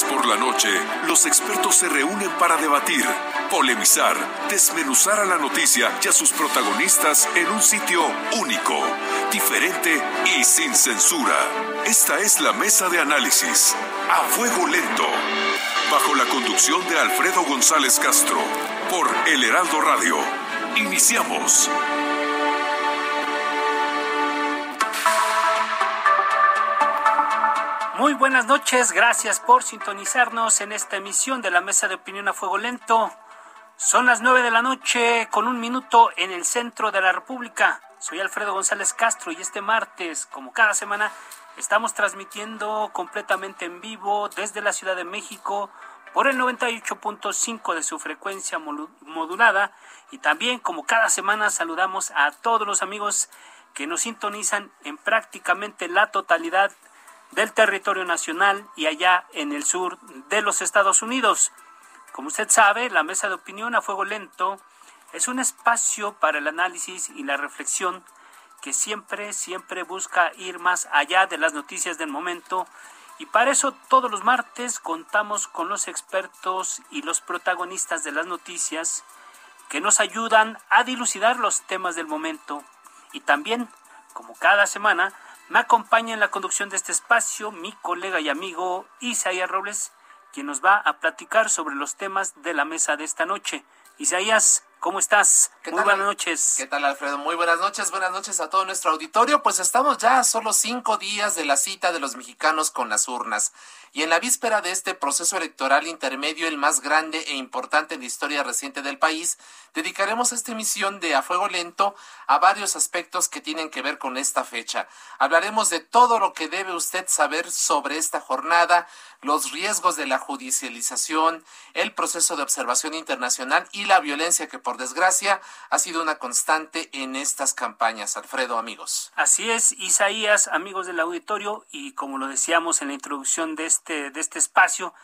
Por la noche, los expertos se reúnen para debatir, polemizar, desmenuzar a la noticia y a sus protagonistas en un sitio único, diferente y sin censura. Esta es la mesa de análisis a fuego lento, bajo la conducción de Alfredo González Castro, por El Heraldo Radio. Iniciamos. Muy buenas noches, gracias por sintonizarnos en esta emisión de la Mesa de Opinión a Fuego Lento. Son las nueve de la noche con un minuto en el centro de la República. Soy Alfredo González Castro y este martes, como cada semana, estamos transmitiendo completamente en vivo desde la Ciudad de México por el 98.5 de su frecuencia modulada y también como cada semana saludamos a todos los amigos que nos sintonizan en prácticamente la totalidad del territorio nacional y allá en el sur de los Estados Unidos. Como usted sabe, la mesa de opinión a fuego lento es un espacio para el análisis y la reflexión que siempre, siempre busca ir más allá de las noticias del momento y para eso todos los martes contamos con los expertos y los protagonistas de las noticias que nos ayudan a dilucidar los temas del momento y también, como cada semana, me acompaña en la conducción de este espacio mi colega y amigo Isaías Robles, quien nos va a platicar sobre los temas de la mesa de esta noche. Isaías, ¿Cómo estás? ¿Qué Muy tal, buenas noches. ¿Qué tal, Alfredo? Muy buenas noches, buenas noches a todo nuestro auditorio. Pues estamos ya a solo cinco días de la cita de los mexicanos con las urnas. Y en la víspera de este proceso electoral intermedio, el más grande e importante en la historia reciente del país, dedicaremos esta emisión de A Fuego Lento a varios aspectos que tienen que ver con esta fecha. Hablaremos de todo lo que debe usted saber sobre esta jornada, los riesgos de la judicialización, el proceso de observación internacional y la violencia que por desgracia ha sido una constante en estas campañas. Alfredo, amigos. Así es, Isaías, amigos del auditorio, y como lo decíamos en la introducción de este, de este espacio,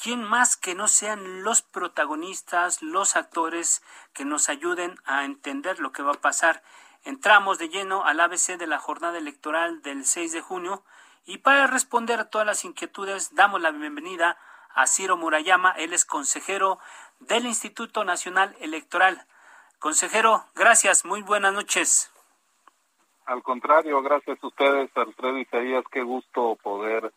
¿quién más que no sean los protagonistas, los actores que nos ayuden a entender lo que va a pasar? Entramos de lleno al ABC de la jornada electoral del 6 de junio y para responder a todas las inquietudes damos la bienvenida a Ciro Murayama, él es consejero del Instituto Nacional Electoral. Consejero, gracias, muy buenas noches. Al contrario, gracias a ustedes, Alfredo Isaías, qué gusto poder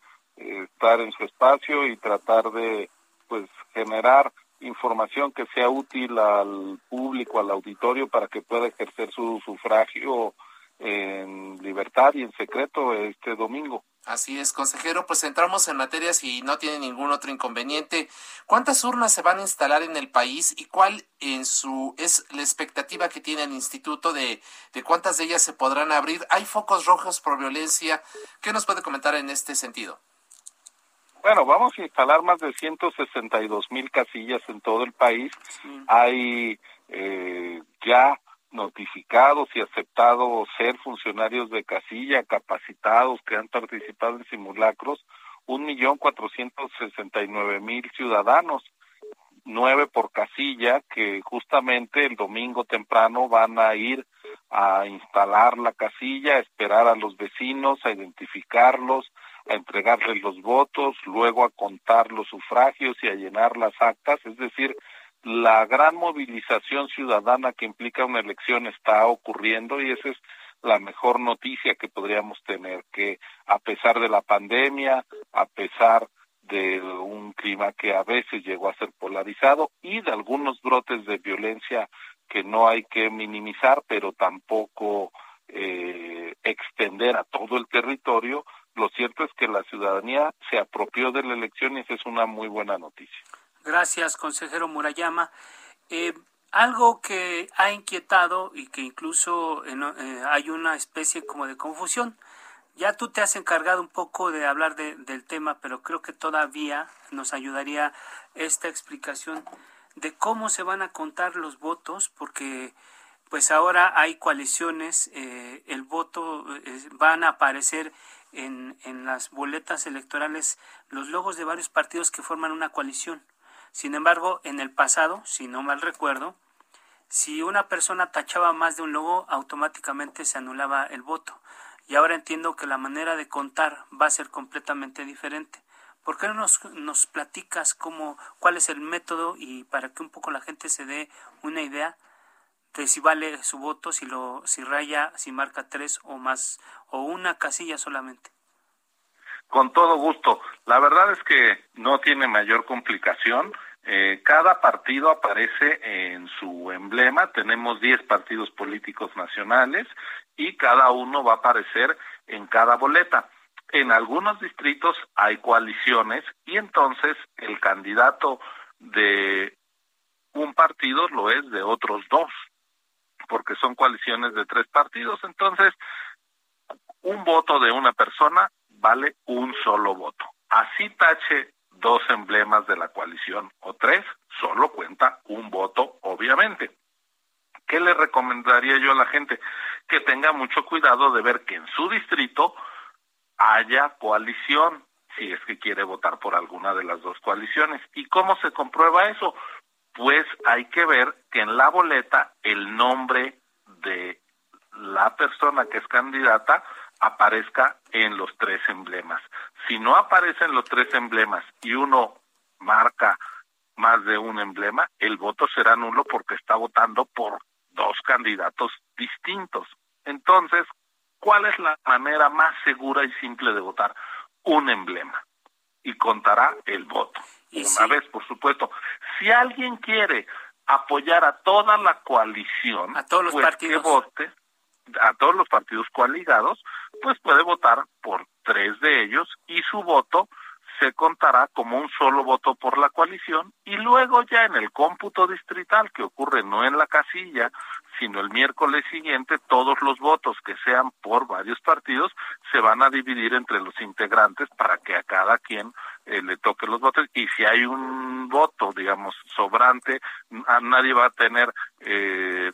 estar en su espacio y tratar de pues generar información que sea útil al público, al auditorio, para que pueda ejercer su sufragio en libertad y en secreto este domingo. Así es, consejero, pues entramos en materia si no tiene ningún otro inconveniente. ¿Cuántas urnas se van a instalar en el país y cuál en su es la expectativa que tiene el instituto de, de cuántas de ellas se podrán abrir? ¿Hay focos rojos por violencia? ¿Qué nos puede comentar en este sentido? Bueno, vamos a instalar más de 162 mil casillas en todo el país. Sí. Hay eh, ya notificados y aceptados ser funcionarios de casilla, capacitados, que han participado en simulacros, un millón cuatrocientos sesenta y nueve mil ciudadanos, nueve por casilla, que justamente el domingo temprano van a ir a instalar la casilla, a esperar a los vecinos, a identificarlos, a entregarles los votos, luego a contar los sufragios y a llenar las actas, es decir, la gran movilización ciudadana que implica una elección está ocurriendo y esa es la mejor noticia que podríamos tener, que a pesar de la pandemia, a pesar de un clima que a veces llegó a ser polarizado y de algunos brotes de violencia que no hay que minimizar, pero tampoco eh, extender a todo el territorio, lo cierto es que la ciudadanía se apropió de la elección y esa es una muy buena noticia. Gracias, consejero Murayama. Eh, algo que ha inquietado y que incluso eh, hay una especie como de confusión. Ya tú te has encargado un poco de hablar del tema, pero creo que todavía nos ayudaría esta explicación de cómo se van a contar los votos, porque pues ahora hay coaliciones, eh, el voto eh, van a aparecer en, en las boletas electorales los logos de varios partidos que forman una coalición. Sin embargo, en el pasado, si no mal recuerdo, si una persona tachaba más de un logo, automáticamente se anulaba el voto. Y ahora entiendo que la manera de contar va a ser completamente diferente. ¿Por qué no nos, nos platicas cómo, cuál es el método y para que un poco la gente se dé una idea de si vale su voto, si lo, si raya, si marca tres o más, o una casilla solamente? Con todo gusto. La verdad es que no tiene mayor complicación. Eh, cada partido aparece en su emblema, tenemos 10 partidos políticos nacionales y cada uno va a aparecer en cada boleta. En algunos distritos hay coaliciones y entonces el candidato de un partido lo es de otros dos, porque son coaliciones de tres partidos. Entonces, un voto de una persona vale un solo voto. Así tache dos emblemas de la coalición o tres, solo cuenta un voto, obviamente. ¿Qué le recomendaría yo a la gente? Que tenga mucho cuidado de ver que en su distrito haya coalición, si es que quiere votar por alguna de las dos coaliciones. ¿Y cómo se comprueba eso? Pues hay que ver que en la boleta el nombre de la persona que es candidata aparezca en los tres emblemas. Si no aparecen los tres emblemas y uno marca más de un emblema, el voto será nulo porque está votando por dos candidatos distintos. Entonces, ¿cuál es la manera más segura y simple de votar? Un emblema y contará el voto. Una vez, por supuesto. Si alguien quiere apoyar a toda la coalición, a todos los pues partidos. que vote a todos los partidos coaligados, pues puede votar por tres de ellos y su voto se contará como un solo voto por la coalición y luego ya en el cómputo distrital que ocurre no en la casilla, sino el miércoles siguiente, todos los votos que sean por varios partidos se van a dividir entre los integrantes para que a cada quien eh, le toque los votos y si hay un voto, digamos, sobrante, nadie va a tener eh,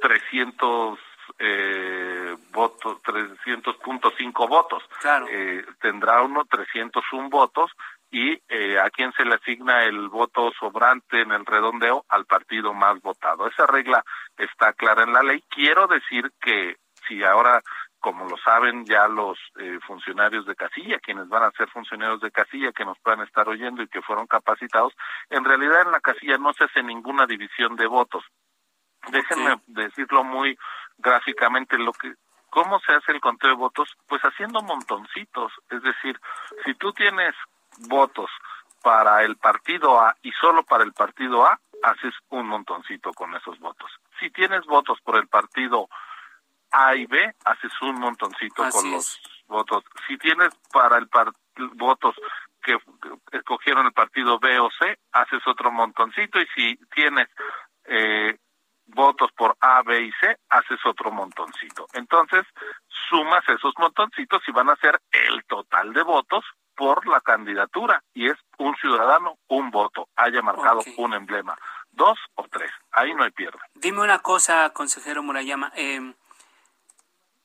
300 eh, votos, 300.5 votos. Eh, tendrá uno 301 votos y eh, a quien se le asigna el voto sobrante en el redondeo al partido más votado. Esa regla está clara en la ley. Quiero decir que si ahora como lo saben ya los eh, funcionarios de casilla, quienes van a ser funcionarios de casilla, que nos puedan estar oyendo y que fueron capacitados, en realidad en la casilla no se hace ninguna división de votos. Déjenme decirlo muy gráficamente lo que cómo se hace el conteo de votos pues haciendo montoncitos. Es decir si tú tienes votos para el partido A y solo para el partido A haces un montoncito con esos votos. Si tienes votos por el partido A y B haces un montoncito con los votos. Si tienes para el votos que escogieron el partido B o C haces otro montoncito y si tienes eh, votos por A, B y C, haces otro montoncito. Entonces, sumas esos montoncitos y van a ser el total de votos por la candidatura y es un ciudadano, un voto, haya marcado un emblema, dos o tres, ahí no hay pierde. Dime una cosa, consejero Murayama, eh,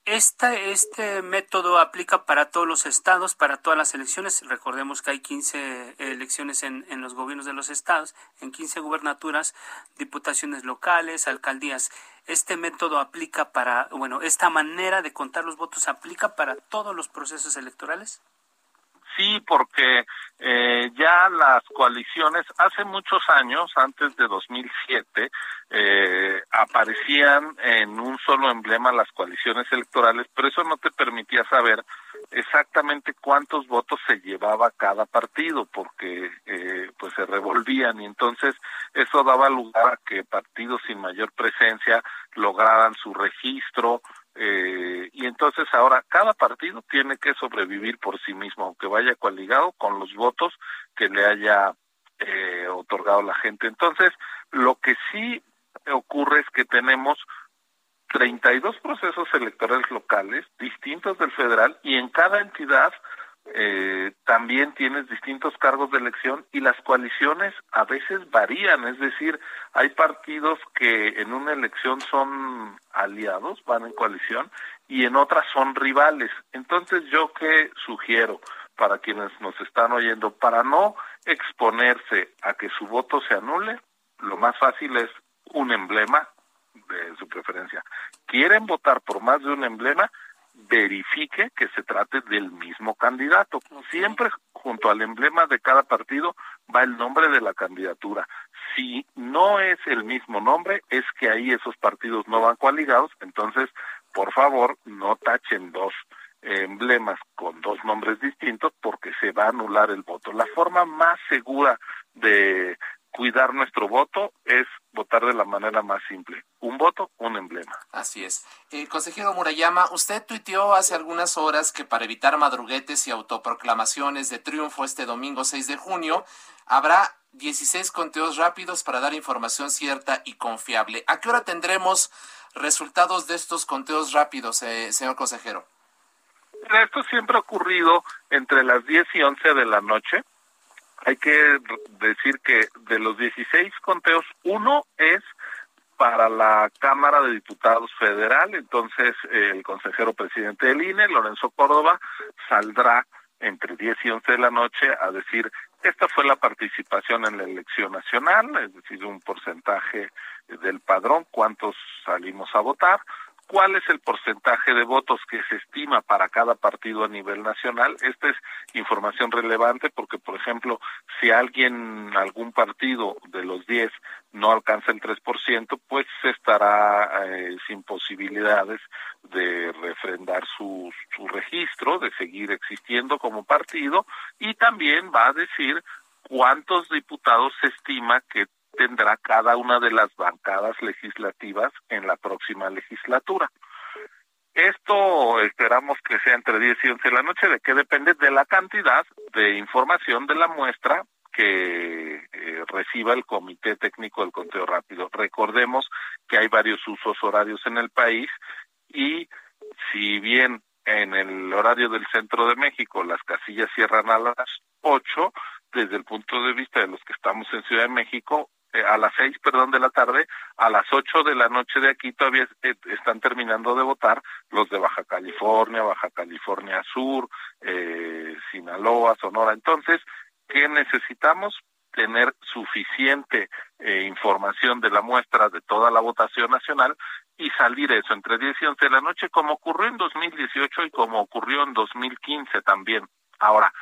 este, este método aplica para todos los estados, para todas las elecciones. Recordemos que hay 15 elecciones en, en los gobiernos de los estados, en 15 gubernaturas, diputaciones locales, alcaldías. Este método aplica para, bueno, esta manera de contar los votos aplica para todos los procesos electorales. Sí, porque eh, ya las coaliciones hace muchos años, antes de 2007, eh, aparecían en un solo emblema las coaliciones electorales, pero eso no te permitía saber exactamente cuántos votos se llevaba cada partido, porque eh, pues se revolvían y entonces eso daba lugar a que partidos sin mayor presencia lograran su registro, eh, y entonces ahora cada partido tiene que sobrevivir por sí mismo, aunque vaya coaligado con los votos que le haya eh, otorgado la gente. Entonces, lo que sí ocurre es que tenemos 32 procesos electorales locales distintos del federal y en cada entidad eh, también tienes distintos cargos de elección y las coaliciones a veces varían, es decir, hay partidos que en una elección son aliados, van en coalición, y en otras son rivales. Entonces yo qué sugiero para quienes nos están oyendo, para no exponerse a que su voto se anule, lo más fácil es un emblema de su preferencia. ¿Quieren votar por más de un emblema? Verifique que se trate del mismo candidato. Siempre junto al emblema de cada partido va el nombre de la candidatura. Si no es el mismo nombre, es que ahí esos partidos no van coaligados, entonces, por favor, no tachen dos emblemas con dos nombres distintos porque se va a anular el voto. La forma más segura de cuidar nuestro voto es votar de la manera más simple. Un voto, un emblema. Así es. Eh, consejero Murayama, usted tuiteó hace algunas horas que para evitar madruguetes y autoproclamaciones de triunfo este domingo 6 de junio, habrá 16 conteos rápidos para dar información cierta y confiable. ¿A qué hora tendremos resultados de estos conteos rápidos, eh, señor consejero? Esto siempre ha ocurrido entre las 10 y 11 de la noche hay que decir que de los 16 conteos, uno es para la Cámara de Diputados Federal, entonces el consejero presidente del INE, Lorenzo Córdoba, saldrá entre 10 y 11 de la noche a decir esta fue la participación en la elección nacional, es decir, un porcentaje del padrón, cuántos salimos a votar, cuál es el porcentaje de votos que se estima para cada partido a nivel nacional. Esta es información relevante porque, por ejemplo, si alguien, algún partido de los 10 no alcanza el 3%, pues estará eh, sin posibilidades de refrendar su, su registro, de seguir existiendo como partido y también va a decir cuántos diputados se estima que tendrá cada una de las bancadas legislativas en la próxima legislatura. Esto esperamos que sea entre 10 y 11 de la noche, de que depende de la cantidad de información de la muestra que eh, reciba el Comité Técnico del Conteo Rápido. Recordemos que hay varios usos horarios en el país y si bien en el horario del centro de México las casillas cierran a las 8, desde el punto de vista de los que estamos en Ciudad de México, eh, a las seis, perdón, de la tarde, a las ocho de la noche de aquí todavía eh, están terminando de votar los de Baja California, Baja California Sur, eh, Sinaloa, Sonora. Entonces, ¿qué necesitamos? Tener suficiente eh, información de la muestra de toda la votación nacional y salir eso entre 10 y 11 de la noche, como ocurrió en 2018 y como ocurrió en 2015 también. Ahora,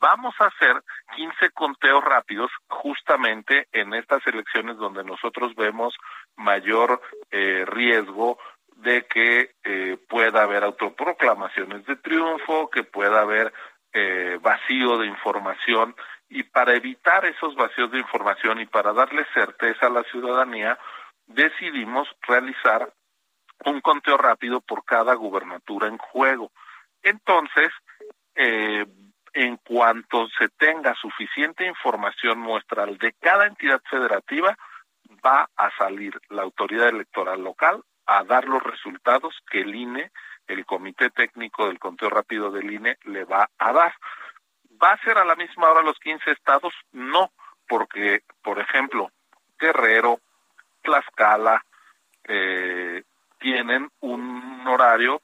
vamos a hacer 15 conteos rápidos justamente en estas elecciones donde nosotros vemos mayor eh, riesgo de que eh, pueda haber autoproclamaciones de triunfo, que pueda haber eh, vacío de información y para evitar esos vacíos de información y para darle certeza a la ciudadanía, decidimos realizar un conteo rápido por cada gubernatura en juego. Entonces, eh, en cuanto se tenga suficiente información muestral de cada entidad federativa, va a salir la autoridad electoral local a dar los resultados que el INE, el Comité Técnico del Conteo Rápido del INE, le va a dar. ¿Va a ser a la misma hora los 15 estados? No, porque, por ejemplo, Guerrero, Tlaxcala, eh, tienen un horario,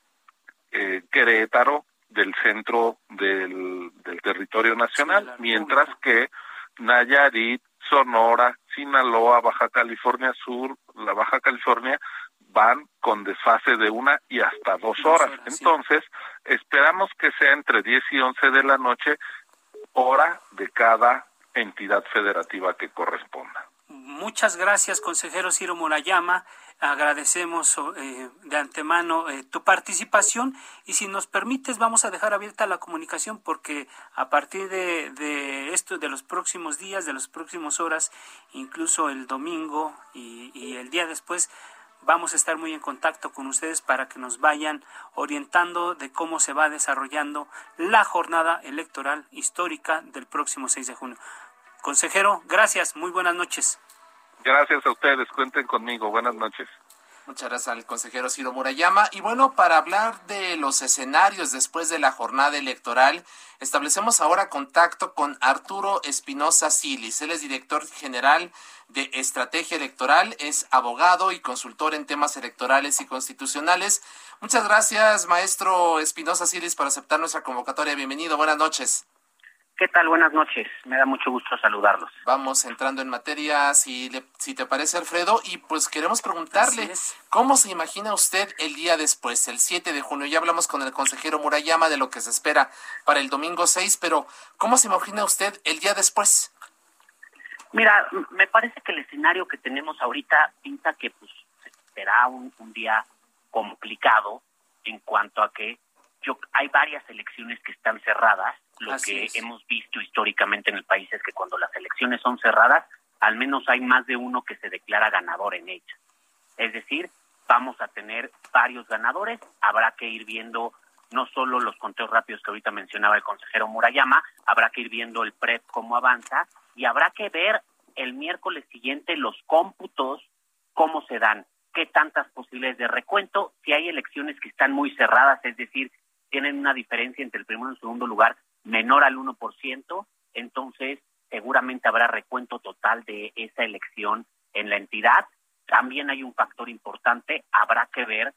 eh, Querétaro, del centro del, del territorio nacional, mientras que Nayarit, Sonora, Sinaloa, Baja California Sur, la Baja California van con desfase de una y hasta dos horas. Entonces, esperamos que sea entre 10 y 11 de la noche, hora de cada entidad federativa que corresponda. Muchas gracias, consejero Ciro Murayama agradecemos eh, de antemano eh, tu participación y si nos permites vamos a dejar abierta la comunicación porque a partir de, de esto, de los próximos días, de las próximas horas, incluso el domingo y, y el día después, vamos a estar muy en contacto con ustedes para que nos vayan orientando de cómo se va desarrollando la jornada electoral histórica del próximo 6 de junio. Consejero, gracias, muy buenas noches. Gracias a ustedes, cuenten conmigo. Buenas noches. Muchas gracias al consejero Ciro Murayama. Y bueno, para hablar de los escenarios después de la jornada electoral, establecemos ahora contacto con Arturo Espinosa Silis. Él es director general de Estrategia Electoral, es abogado y consultor en temas electorales y constitucionales. Muchas gracias, maestro Espinosa Silis, por aceptar nuestra convocatoria. Bienvenido, buenas noches. ¿Qué tal? Buenas noches. Me da mucho gusto saludarlos. Vamos entrando en materia, si, si te parece, Alfredo, y pues queremos preguntarle, ¿cómo se imagina usted el día después, el 7 de junio? Ya hablamos con el consejero Murayama de lo que se espera para el domingo 6, pero ¿cómo se imagina usted el día después? Mira, me parece que el escenario que tenemos ahorita pinta que pues será un, un día complicado en cuanto a que yo, hay varias elecciones que están cerradas lo que hemos visto históricamente en el país es que cuando las elecciones son cerradas, al menos hay más de uno que se declara ganador en ellas. Es decir, vamos a tener varios ganadores, habrá que ir viendo no solo los conteos rápidos que ahorita mencionaba el consejero Murayama, habrá que ir viendo el PREP cómo avanza y habrá que ver el miércoles siguiente los cómputos, cómo se dan, qué tantas posibilidades de recuento, si hay elecciones que están muy cerradas, es decir, tienen una diferencia entre el primero y el segundo lugar, menor al 1%, entonces seguramente habrá recuento total de esa elección en la entidad. También hay un factor importante, habrá que ver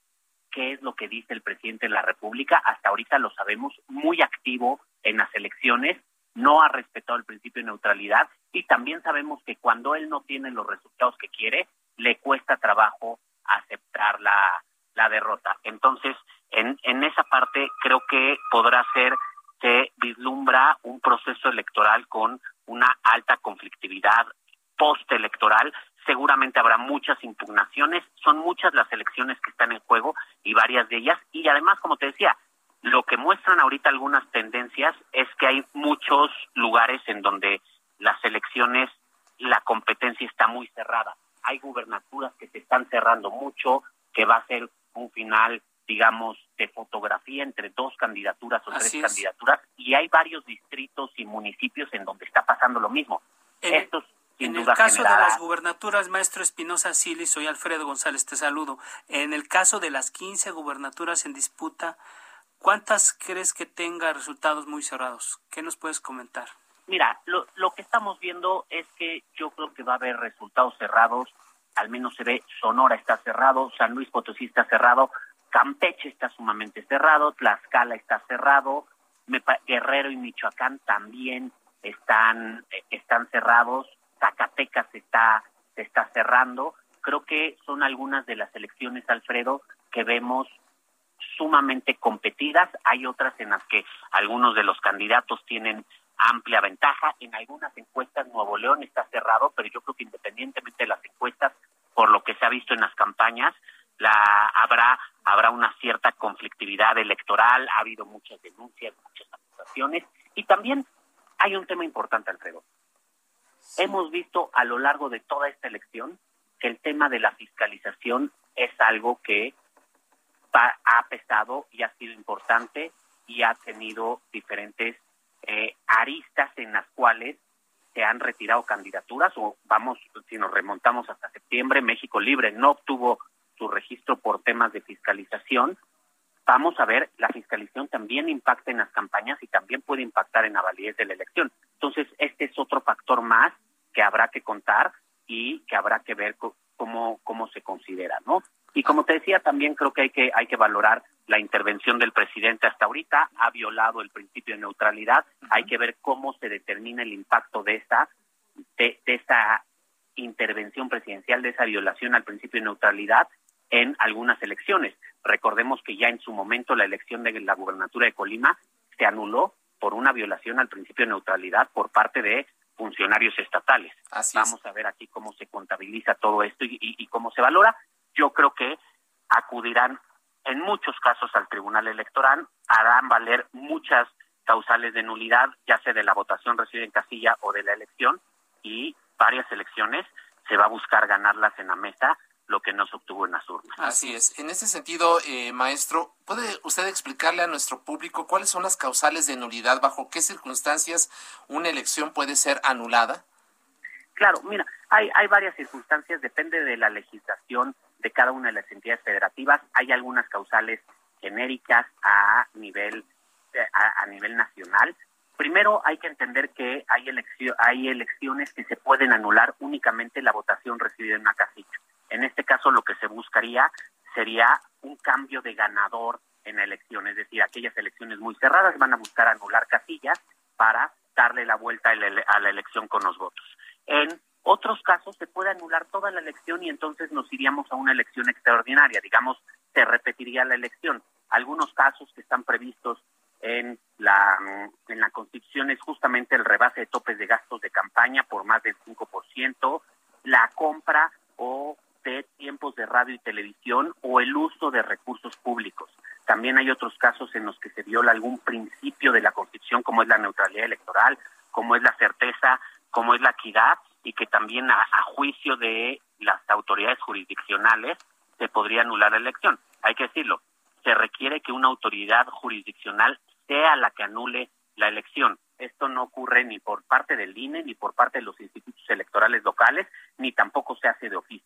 qué es lo que dice el presidente de la República. Hasta ahorita lo sabemos, muy activo en las elecciones, no ha respetado el principio de neutralidad y también sabemos que cuando él no tiene los resultados que quiere, le cuesta trabajo aceptar la, la derrota. Entonces, en, en esa parte creo que podrá ser se vislumbra un proceso electoral con una alta conflictividad postelectoral. Seguramente habrá muchas impugnaciones, son muchas las elecciones que están en juego y varias de ellas. Y además, como te decía, lo que muestran ahorita algunas tendencias es que hay muchos lugares en donde las elecciones, la competencia está muy cerrada. Hay gubernaturas que se están cerrando mucho, que va a ser un final digamos, de fotografía entre dos candidaturas o tres candidaturas, y hay varios distritos y municipios en donde está pasando lo mismo. En, Estos, en el caso de las gubernaturas, maestro Espinosa Silis, soy Alfredo González, te saludo. En el caso de las 15 gubernaturas en disputa, ¿cuántas crees que tenga resultados muy cerrados? ¿Qué nos puedes comentar? Mira, lo, lo que estamos viendo es que yo creo que va a haber resultados cerrados al menos se ve Sonora está cerrado, San Luis Potosí está cerrado, Campeche está sumamente cerrado, Tlaxcala está cerrado, Guerrero y Michoacán también están, eh, están cerrados, Zacatecas está, se está cerrando. Creo que son algunas de las elecciones, Alfredo, que vemos sumamente competidas. Hay otras en las que algunos de los candidatos tienen amplia ventaja. En algunas encuestas Nuevo León está cerrado, pero yo creo que independientemente de las encuestas, por lo que se ha visto en las campañas, la habrá habrá una cierta conflictividad electoral, ha habido muchas denuncias, muchas acusaciones y también hay un tema importante, Alfredo. Hemos visto a lo largo de toda esta elección que el tema de la fiscalización es algo que ha pesado y ha sido importante y ha tenido diferentes eh, aristas en las cuales se han retirado candidaturas o vamos, si nos remontamos hasta septiembre, México Libre no obtuvo su registro por temas de fiscalización, vamos a ver, la fiscalización también impacta en las campañas y también puede impactar en la validez de la elección. Entonces, este es otro factor más que habrá que contar y que habrá que ver cómo, cómo se considera, ¿no? Y como te decía, también creo que hay que, hay que valorar la intervención del presidente hasta ahorita, ha violado el principio de neutralidad, hay que ver cómo se determina el impacto de esta, de, de esta intervención presidencial, de esa violación al principio de neutralidad en algunas elecciones. Recordemos que ya en su momento la elección de la gubernatura de Colima se anuló por una violación al principio de neutralidad por parte de funcionarios estatales. Vamos a ver aquí cómo se contabiliza todo esto y, cómo se valora. Yo creo que acudirán en muchos casos al Tribunal Electoral, harán valer muchas causales de nulidad, ya sea de la votación recibida en casilla o de la elección, y varias elecciones se va a buscar ganarlas en la mesa lo que no se obtuvo en las urnas. Así es. En ese sentido, eh, maestro, ¿puede usted explicarle a nuestro público cuáles son las causales de nulidad? ¿Bajo qué circunstancias una elección puede ser anulada? Claro, mira, hay, hay varias circunstancias, depende de la legislación de cada una de las entidades federativas. Hay algunas causales genéricas a nivel eh, a, nivel nacional. Primero hay que entender que hay, hay elecciones que se pueden anular únicamente la votación recibida en una casilla. En este caso lo que se buscaría sería un cambio de ganador en la elección, es decir, aquellas elecciones muy cerradas van a buscar anular casillas para darle la vuelta a la elección con los votos. En otros casos se puede anular toda la elección y entonces nos iríamos a una elección extraordinaria, digamos, se repetiría la elección. Algunos casos que están previstos en la, en la Constitución es justamente el rebase de topes de gastos de campaña por más del 5%, la compra o tiempos de radio y televisión o el uso de recursos públicos. También hay otros casos en los que se viola algún principio de la Constitución, como es la neutralidad electoral, como es la certeza, como es la equidad, y que también a, juicio de las autoridades jurisdiccionales se podría anular la elección. Hay que decirlo, se requiere que una autoridad jurisdiccional sea la que anule la elección. Esto no ocurre ni por parte del INE, ni por parte de los institutos electorales locales, ni tampoco se hace de oficio.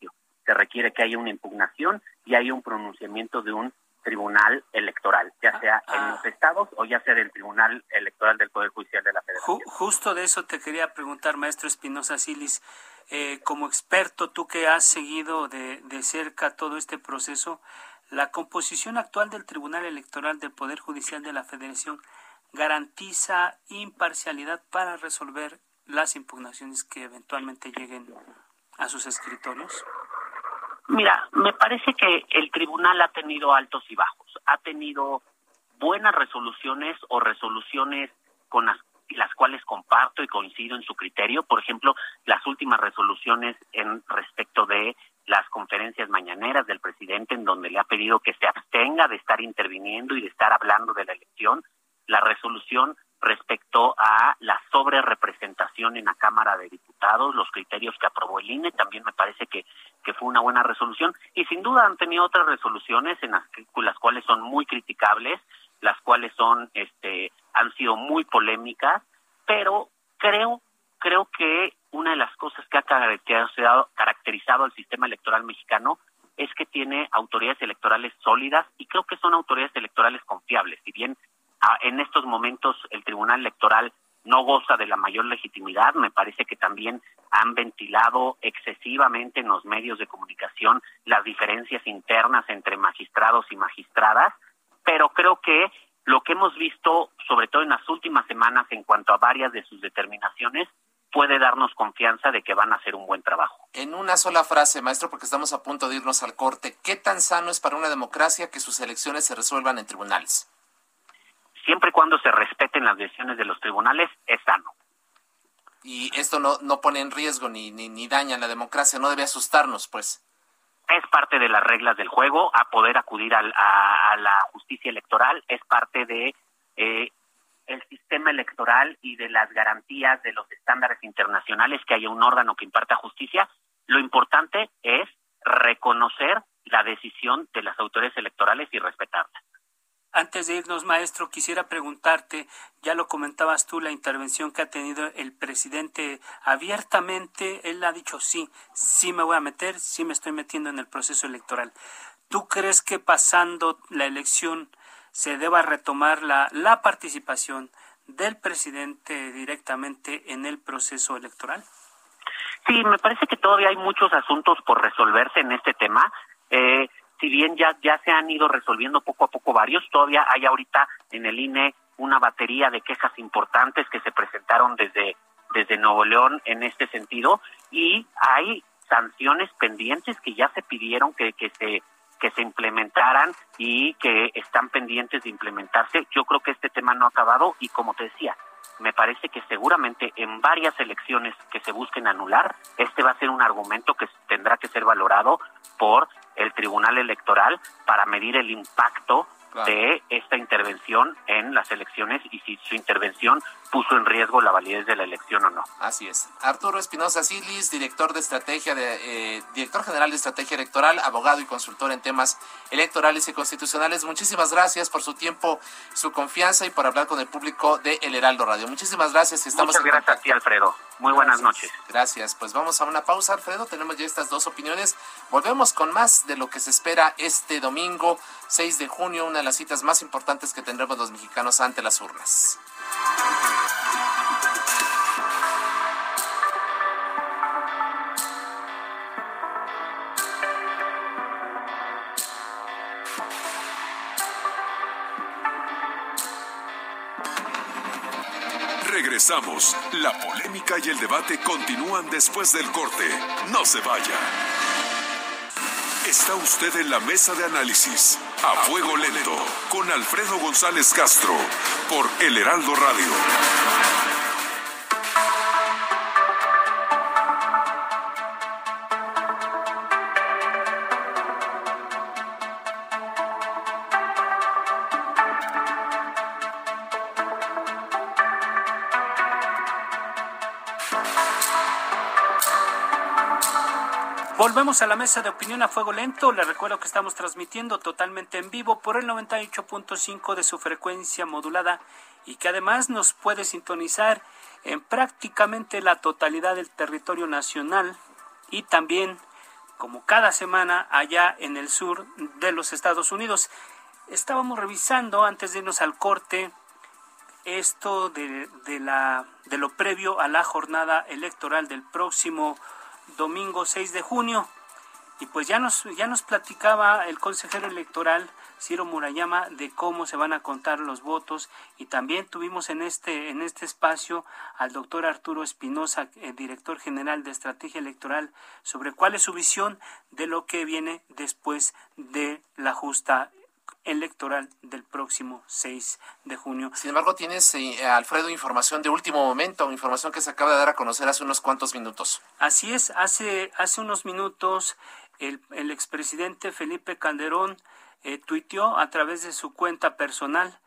Se requiere que haya una impugnación y haya un pronunciamiento de un tribunal electoral, ya ah, sea en ah. los estados o ya sea del tribunal electoral del Poder Judicial de la Federación. justo de eso te quería preguntar, maestro Espinosa Silis, eh, como experto, tú que has seguido de, de cerca todo este proceso, la composición actual del Tribunal Electoral del Poder Judicial de la Federación garantiza imparcialidad para resolver las impugnaciones que eventualmente lleguen a sus escritorios? Mira, me parece que el tribunal ha tenido altos y bajos, ha tenido buenas resoluciones o resoluciones con las, las cuales comparto y coincido en su criterio, por ejemplo, las últimas resoluciones en respecto de las conferencias mañaneras del presidente en donde le ha pedido que se abstenga de estar interviniendo y de estar hablando de la elección, la resolución respecto a la sobrerepresentación en la Cámara de Diputados, los criterios que aprobó el INE, también me parece que, que fue una buena resolución y sin duda han tenido otras resoluciones en las, las cuales son muy criticables, las cuales son este han sido muy polémicas, pero creo creo que una de las cosas que ha caracterizado, caracterizado al sistema electoral mexicano es que tiene autoridades electorales sólidas y creo que son autoridades electorales confiables. Si bien en estos momentos el Tribunal Electoral no goza de la mayor legitimidad, me parece que también han ventilado excesivamente en los medios de comunicación las diferencias internas entre magistrados y magistradas, pero creo que lo que hemos visto, sobre todo en las últimas semanas, en cuanto a varias de sus determinaciones, puede darnos confianza de que van a hacer un buen trabajo. En una sola frase, maestro, porque estamos a punto de irnos al corte, ¿qué tan sano es para una democracia que sus elecciones se resuelvan en tribunales? Siempre y cuando se respeten las decisiones de los tribunales, es sano. Y esto no, no pone en riesgo ni, ni, ni daña la democracia, no debe asustarnos, pues. Es parte de las reglas del juego, a poder acudir a, a, la justicia electoral, es parte de eh, el sistema electoral y de las garantías de los estándares internacionales que haya un órgano que imparta justicia, lo importante es reconocer la decisión de las autoridades electorales y respetarla. Antes de irnos, maestro, quisiera preguntarte, ya lo comentabas tú, la intervención que ha tenido el presidente abiertamente, él ha dicho sí, sí me voy a meter, sí me estoy metiendo en el proceso electoral. ¿Tú crees que pasando la elección se deba retomar la, la participación del presidente directamente en el proceso electoral? Sí, me parece que todavía hay muchos asuntos por resolverse en este tema. Eh, si bien ya, ya se han ido resolviendo poco a poco varios, todavía hay ahorita en el INE una batería de quejas importantes que se presentaron desde, desde Nuevo León en este sentido y hay sanciones pendientes que ya se pidieron que, que se que se implementaran y que están pendientes de implementarse. Yo creo que este tema no ha acabado y como te decía, me parece que seguramente en varias elecciones que se busquen anular, este va a ser un argumento que tendrá que ser valorado por el Tribunal Electoral para medir el impacto de esta intervención en las elecciones y si su intervención puso en riesgo la validez de la elección o no. Así es. Arturo Espinosa Silis, director de estrategia de eh, director general de estrategia electoral, abogado y consultor en temas electorales y constitucionales. Muchísimas gracias por su tiempo, su confianza y por hablar con el público de El Heraldo Radio. Muchísimas gracias. Estamos Muchas gracias a ti, Alfredo. Muy buenas noches. Gracias. Pues vamos a una pausa, Alfredo. Tenemos ya estas dos opiniones. Volvemos con más de lo que se espera este domingo 6 de junio, una de las citas más importantes que tendremos los mexicanos ante las urnas. Regresamos. La polémica y el debate continúan después del corte. No se vaya. Está usted en la mesa de análisis a fuego lento con Alfredo González Castro por El Heraldo Radio. Volvemos a la mesa de opinión a fuego lento. Les recuerdo que estamos transmitiendo totalmente en vivo por el 98.5 de su frecuencia modulada y que además nos puede sintonizar en prácticamente la totalidad del territorio nacional y también, como cada semana, allá en el sur de los Estados Unidos. Estábamos revisando antes de irnos al corte esto de, de, la, de lo previo a la jornada electoral del próximo domingo 6 de junio. Y pues ya nos, ya nos platicaba el consejero electoral Ciro Murayama de cómo se van a contar los votos y también tuvimos en este, en este espacio al doctor Arturo Espinosa, el director general de estrategia electoral, sobre cuál es su visión de lo que viene después de la justa electoral del próximo 6 de junio. Sin embargo, tienes, eh, Alfredo, información de último momento, información que se acaba de dar a conocer hace unos cuantos minutos. Así es, hace, hace unos minutos el, el expresidente Felipe Calderón eh, tuiteó a través de su cuenta personal,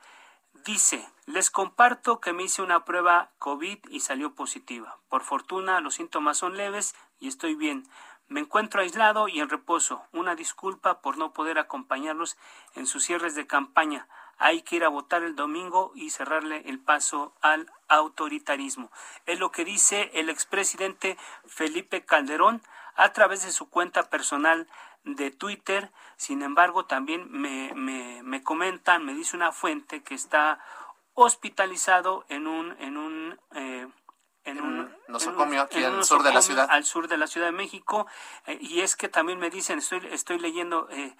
dice, les comparto que me hice una prueba COVID y salió positiva. Por fortuna los síntomas son leves y estoy bien. Me encuentro aislado y en reposo. Una disculpa por no poder acompañarlos en sus cierres de campaña. Hay que ir a votar el domingo y cerrarle el paso al autoritarismo. Es lo que dice el expresidente Felipe Calderón a través de su cuenta personal de Twitter. Sin embargo, también me, me, me comentan, me dice una fuente que está hospitalizado en un, en un eh, en un nosocomio aquí al sur de la ciudad. Al sur de la Ciudad de México. Eh, y es que también me dicen, estoy, estoy leyendo eh,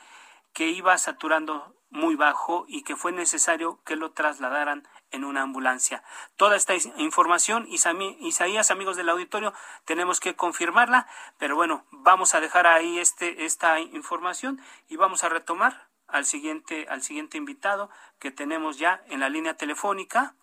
que iba saturando muy bajo y que fue necesario que lo trasladaran en una ambulancia. Toda esta información, Isaías, amigos del auditorio, tenemos que confirmarla, pero bueno, vamos a dejar ahí este, esta información y vamos a retomar al siguiente, al siguiente invitado que tenemos ya en la línea telefónica.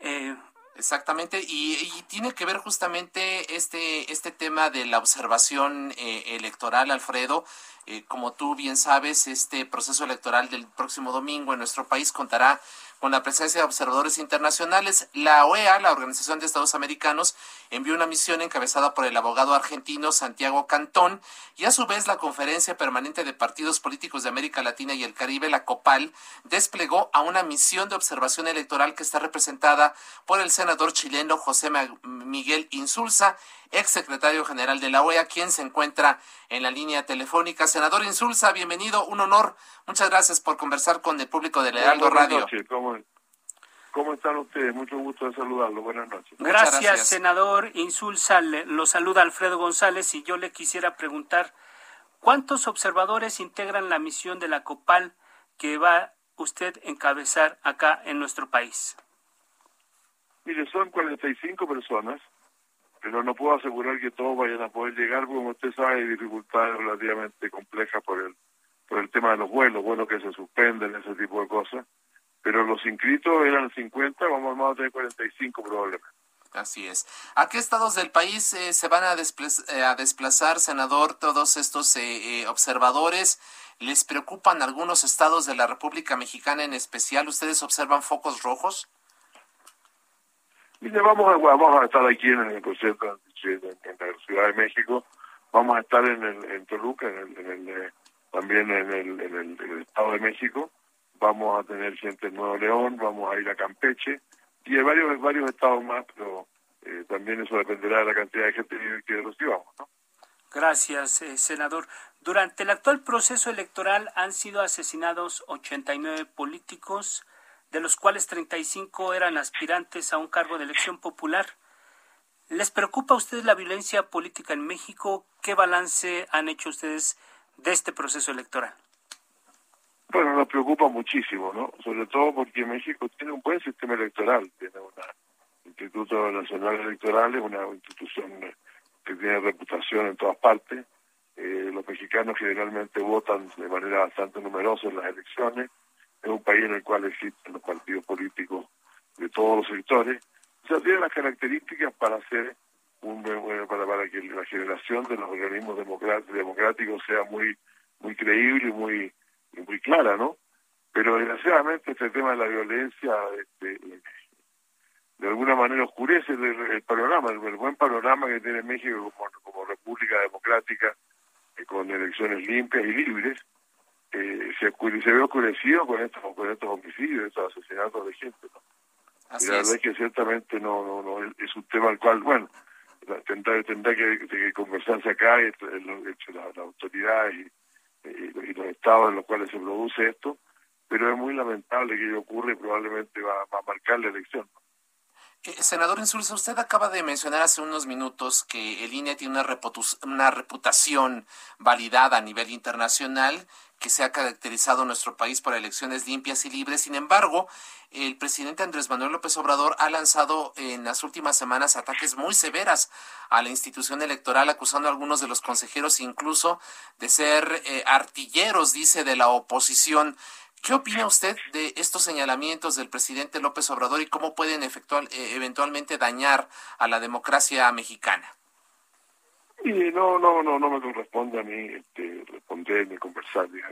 Eh, Exactamente, y, tiene que ver justamente este, este tema de la observación eh, electoral, Alfredo. Eh, como tú bien sabes, este proceso electoral del próximo domingo en nuestro país contará con la presencia de observadores internacionales. La OEA, la Organización de Estados Americanos, envió una misión encabezada por el abogado argentino Santiago Cantón y a su vez la Conferencia Permanente de Partidos Políticos de América Latina y el Caribe, la COPAL, desplegó a una misión de observación electoral que está representada por el senador chileno José Miguel Insulza, ex secretario general de la OEA, quien se encuentra en la línea telefónica. Senador Insulza, bienvenido, un honor. Muchas gracias por conversar con el público de Heraldo Radio. ¿Cómo, están ustedes? Mucho gusto de saludarlo. Buenas noches. Gracias, senador Insulza. lo saluda Alfredo González y yo le quisiera preguntar, ¿cuántos observadores integran la misión de la COPAL que va usted a encabezar acá en nuestro país? Mire, son 45 personas pero no puedo asegurar que todos vayan a poder llegar, porque como usted sabe, hay dificultades relativamente complejas por el, por el tema de los vuelos, vuelos que se suspenden, ese tipo de cosas. Pero los inscritos eran 50, vamos a tener 45 probablemente. Así es. ¿A qué estados del país eh, se van a, eh, a, desplazar, senador, todos estos eh, observadores? ¿Les preocupan algunos estados de la República Mexicana en especial? ¿Ustedes observan focos rojos? Mire, vamos a, vamos a estar aquí en el concierto en, la Ciudad de México, vamos a estar en, el, en Toluca, en el, en el, también en el, en el, Estado de México, vamos a tener gente en Nuevo León, vamos a ir a Campeche y hay varios, varios estados más, pero eh, también eso dependerá de la cantidad de gente que recibamos. ¿no? Gracias, eh, senador. Durante el actual proceso electoral han sido asesinados 89 políticos, de los cuales 35 eran aspirantes a un cargo de elección popular. ¿Les preocupa a ustedes la violencia política en México? ¿Qué balance han hecho ustedes de este proceso electoral? Bueno, nos preocupa muchísimo, ¿no? Sobre todo porque México tiene un buen sistema electoral, tiene un Instituto Nacional Electoral, es una institución que tiene reputación en todas partes. Eh, los mexicanos generalmente votan de manera bastante numerosa en las elecciones. Es un país en el cual existen los partidos políticos de todos los sectores. O sea, tiene las características para hacer un para, para que la generación de los organismos democráticos sea muy muy creíble y muy clara, ¿no? Pero desgraciadamente este tema de la violencia este, de alguna manera oscurece el, panorama, el, buen panorama que tiene México como, república democrática, eh, con elecciones limpias y libres, eh, se, se ve oscurecido con estos, con estos homicidios, estos asesinatos de gente. ¿no? y la verdad es que ciertamente no, no, no es un tema al cual, bueno, tendrá, tendrá que, conversarse acá entre, las autoridades y, y, los estados en los cuales se produce esto, pero es muy lamentable que ello ocurra y probablemente va, va a marcar la elección. Eh, senador Insulza, usted acaba de mencionar hace unos minutos que el INE tiene una, una reputación validada a nivel internacional que se ha caracterizado nuestro país por elecciones limpias y libres. Sin embargo, el presidente Andrés Manuel López Obrador ha lanzado en las últimas semanas ataques muy severas a la institución electoral, acusando a algunos de los consejeros incluso de ser eh, artilleros, dice, de la oposición. ¿Qué opina usted de estos señalamientos del presidente López Obrador y cómo pueden efectuar, eh, eventualmente dañar a la democracia mexicana? Y no, no, no, no me corresponde a mí este, responder ni conversar, ni, a,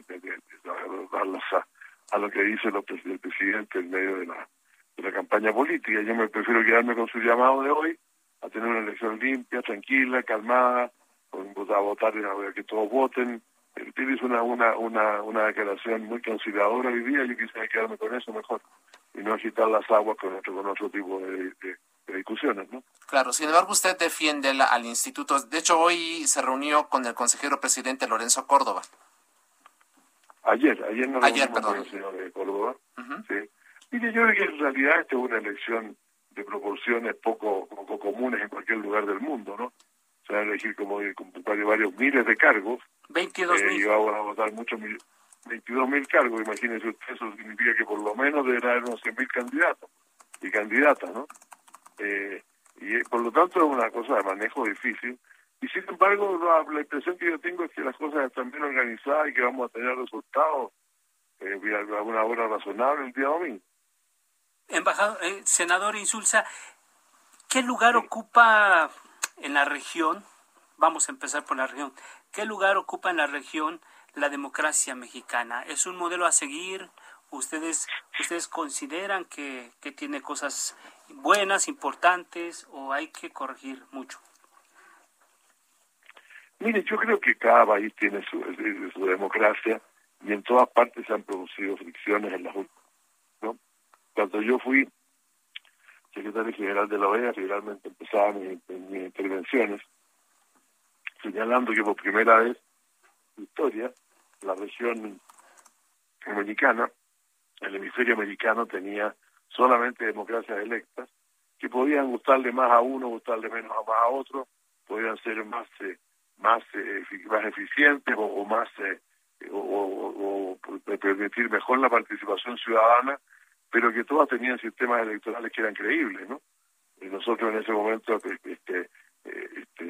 lo que dice López, el presidente en medio de la, de la campaña política. Yo me prefiero quedarme con su llamado de hoy a tener una elección limpia, tranquila, calmada, con, a votar, a que todos voten, él hizo una, una, una, una declaración muy conciliadora hoy día, yo quisiera quedarme con eso mejor y no agitar las aguas con otro, con otro tipo de, discusiones, ¿no? Claro, sin embargo usted defiende al instituto, de hecho hoy se reunió con el consejero presidente Lorenzo Córdoba. Ayer, ayer no ayer, perdón. con el señor de Córdoba, sí. Mire, yo creo que en realidad esta es una elección de proporciones poco, poco comunes en cualquier lugar del mundo, ¿no? Se van a elegir como, como varios miles de cargos, 22 mil. y vamos a votar muchos 22 mil cargos, imagínense usted, eso significa que por lo menos deberá haber unos 100 mil candidatos y candidatas, ¿no? Eh, y por lo tanto es una cosa de manejo difícil. Y sin embargo, la, impresión que yo tengo es que las cosas están bien organizadas y que vamos a tener resultados eh, a una hora razonable el día domingo. Embajador, eh, senador Insulza, ¿qué lugar ocupa en la región? Vamos a empezar por la región. ¿Qué lugar ocupa en la región la democracia mexicana? ¿Es un modelo a seguir? ¿Ustedes, ustedes consideran que, tiene cosas buenas, importantes o hay que corregir mucho? Mire, yo creo que cada país tiene su, su democracia y en todas partes se han producido fricciones en las últimas. ¿no? Cuando yo fui secretario general de la OEA, realmente empezaba mis intervenciones señalando que por primera vez en historia la región americana, el hemisferio americano tenía solamente democracias electas que podían gustarle más a uno, gustarle menos a más a otro, podían ser más eh, más eh, más eficientes o, más eh, o, permitir mejor la participación ciudadana, pero que todas tenían sistemas electorales que eran creíbles, ¿no? Y nosotros en ese momento este, este,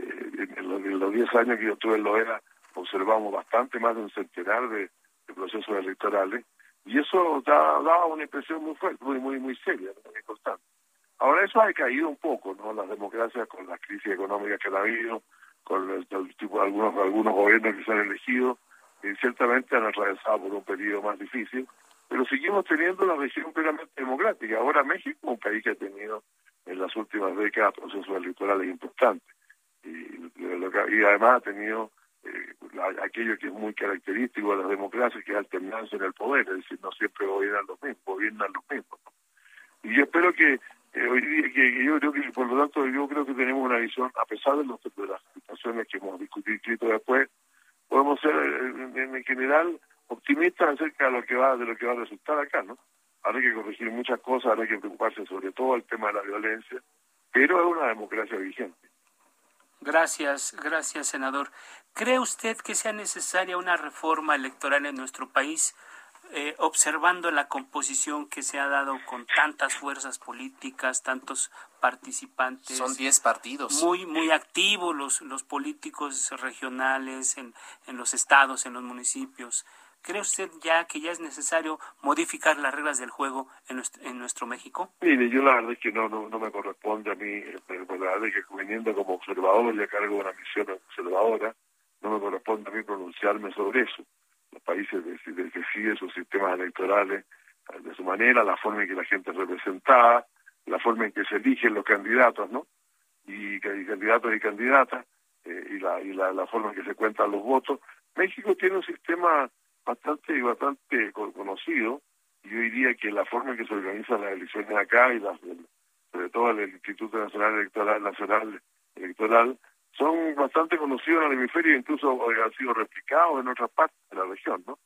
en, los, 10 años que yo estuve en Loera observamos bastante más de un centenar de, procesos electorales y eso daba una impresión muy fuerte, muy muy muy seria, muy importante. Ahora eso ha caído un poco, ¿no? Las democracias con la crisis económica que ha habido, con el, tipo algunos algunos gobiernos que se han elegido, y ciertamente han atravesado por un periodo más difícil, pero seguimos teniendo una región plenamente democrática. Ahora México, un país que ha tenido en las últimas décadas procesos electorales importantes. Y, además ha tenido eh, aquello que es muy característico de las democracias, que es alternancia en el poder, es decir, no siempre gobiernan los mismos, gobiernan los mismos. Y yo espero que eh, hoy día, que, yo creo que, por lo tanto, yo creo que tenemos una visión, a pesar de, los, de las situaciones que hemos discutido después, podemos ser eh, en, general optimistas acerca de lo que va de lo que va a resultar acá, ¿no? Habrá que corregir muchas cosas, habrá que preocuparse sobre todo el tema de la violencia, pero es una democracia vigente. Gracias, gracias, senador. ¿Cree usted que sea necesaria una reforma electoral en nuestro país? Eh, observando la composición que se ha dado con tantas fuerzas políticas, tantos participantes. Son 10 partidos. Muy, muy activos los, los políticos regionales en, en los estados, en los municipios. ¿Cree usted ya que ya es necesario modificar las reglas del juego en nuestro, en nuestro México? Mire, yo la verdad es que no, no, me corresponde a mí, eh, la verdad es que viniendo como observador y a cargo de una misión observadora, no me corresponde a mí pronunciarme sobre eso los países deciden sus sistemas electorales de su manera, la forma en que la gente es representada, la forma en que se eligen los candidatos, ¿no? Y, candidatos y candidatas, eh, y, la, y la, la, forma en que se cuentan los votos. México tiene un sistema bastante bastante conocido, y yo diría que la forma en que se organizan las elecciones acá, y las, sobre todo el Instituto Nacional Electoral, Nacional Electoral, son bastante conocidos en el hemisferio, incluso han sido replicados en otras partes de la región, ¿no?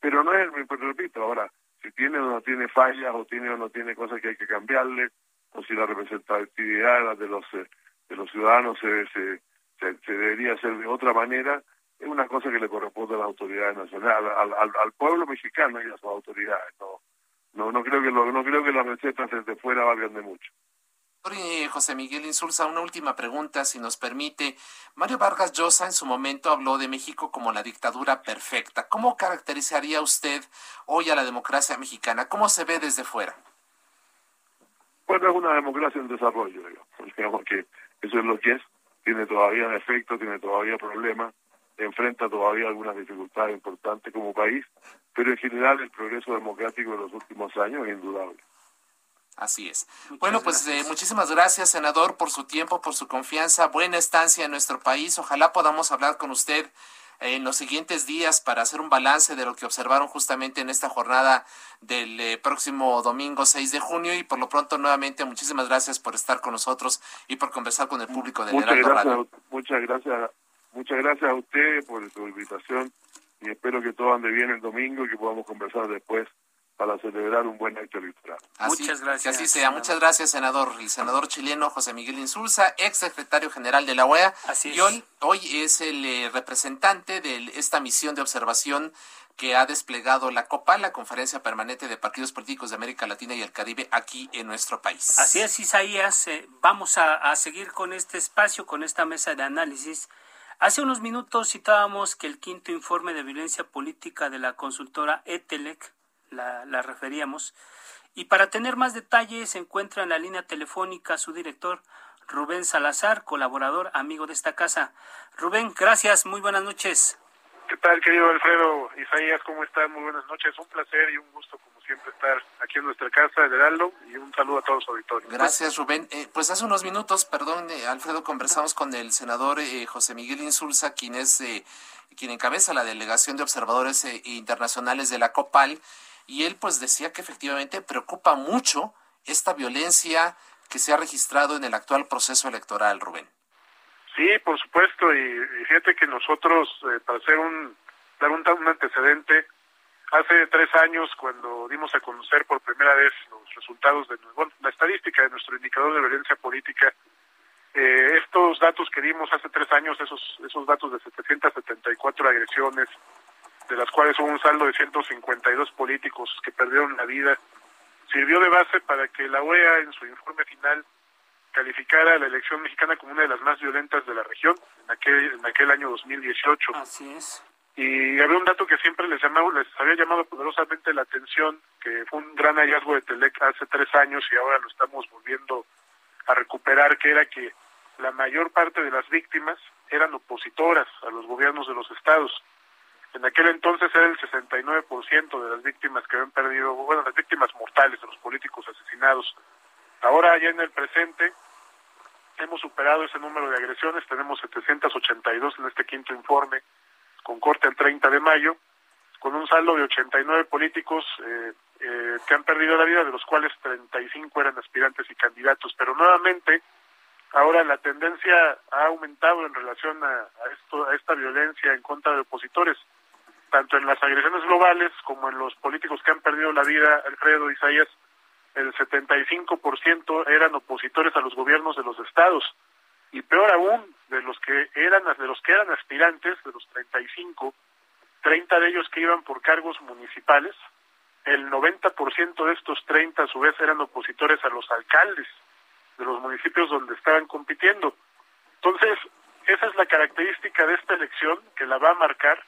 Pero no es, pero repito, ahora, si tiene o no tiene fallas, o tiene o no tiene cosas que hay que cambiarle, o si la representatividad de los eh, de los ciudadanos se, se, debería hacer de otra manera, es una cosa que le corresponde a las autoridades nacionales, al, al, al pueblo mexicano y a sus autoridades. No, no, no creo que lo, no creo que las recetas desde fuera valgan de mucho. José Miguel Insulza, una última pregunta, si nos permite. Mario Vargas Llosa en su momento habló de México como la dictadura perfecta. ¿Cómo caracterizaría usted hoy a la democracia mexicana? ¿Cómo se ve desde fuera? Bueno, es una democracia en desarrollo, digamos, que eso es lo que es. Tiene todavía efectos, tiene todavía problemas, enfrenta todavía algunas dificultades importantes como país, pero en general el progreso democrático de los últimos años es indudable. Así es. bueno, pues eh, muchísimas gracias, senador, por su tiempo, por su confianza. Buena estancia en nuestro país. Ojalá podamos hablar con usted eh, en los siguientes días para hacer un balance de lo que observaron justamente en esta jornada del eh, próximo domingo 6 de junio. Y por lo pronto, nuevamente, muchísimas gracias por estar con nosotros y por conversar con el público de muchas gracias, Muchas gracias, muchas gracias a usted por su invitación y espero que todo ande bien el domingo y que podamos conversar después para celebrar un buen acto electoral. Muchas gracias. Que así sea. Muchas gracias, senador. El senador chileno José Miguel Insulza, ex secretario general de la OEA. Así y hoy, hoy es el eh, representante de esta misión de observación que ha desplegado la COPA, la Conferencia Permanente de Partidos Políticos de América Latina y el Caribe, aquí en nuestro país. Así es, Isaías. Eh, vamos a, a seguir con este espacio, con esta mesa de análisis. Hace unos minutos citábamos que el quinto informe de violencia política de la consultora ETELEC la, referíamos. Y para tener más detalles se encuentra en la línea telefónica su director Rubén Salazar, colaborador, amigo de esta casa. Rubén, gracias, muy buenas noches. ¿Qué tal, querido Alfredo? Isaías, ¿cómo están? Muy buenas noches. Un placer y un gusto, como siempre, estar aquí en nuestra casa, el Heraldo, y un saludo a todos los auditorios. Gracias, Rubén. Eh, pues hace unos minutos, perdón, eh, Alfredo, conversamos con el senador eh, José Miguel Insulza, quien es quien encabeza la delegación de observadores internacionales de la COPAL, y él pues decía que efectivamente preocupa mucho esta violencia que se ha registrado en el actual proceso electoral, Rubén. Sí, por supuesto, y, fíjate que nosotros, eh, para hacer un, dar un, antecedente, hace tres años, cuando dimos a conocer por primera vez los resultados de bueno, la estadística de nuestro indicador de violencia política, eh, estos datos que dimos hace tres años, esos, esos datos de 774 agresiones, de las cuales hubo un saldo de 152 políticos que perdieron la vida, sirvió de base para que la OEA en su informe final calificara a la elección mexicana como una de las más violentas de la región en aquel, en aquel año 2018. Así es. Y había un dato que siempre les, llamaba, les había llamado poderosamente la atención, que fue un gran hallazgo de Telec hace tres años y ahora lo estamos volviendo a recuperar, que era que la mayor parte de las víctimas eran opositoras a los gobiernos de los estados. En aquel entonces era el 69% de las víctimas que habían perdido, bueno, las víctimas mortales de los políticos asesinados Ahora ya en el presente hemos superado ese número de agresiones, tenemos 782 en este quinto informe, con corte el 30 de mayo, con un saldo de 89 políticos eh, eh, que han perdido la vida, de los cuales 35 eran aspirantes y candidatos. Pero nuevamente, ahora la tendencia ha aumentado en relación a, esto, a esta violencia en contra de opositores, tanto en las agresiones globales como en los políticos que han perdido la vida, Alfredo Isaías, el 75% eran opositores a los gobiernos de los estados. Y peor aún de los que eran de los que eran aspirantes de los 35 30 de ellos que iban por cargos municipales el 90% de estos 30 a su vez eran opositores a los alcaldes de los municipios donde estaban compitiendo. Entonces esa es la característica de esta elección que la va a marcar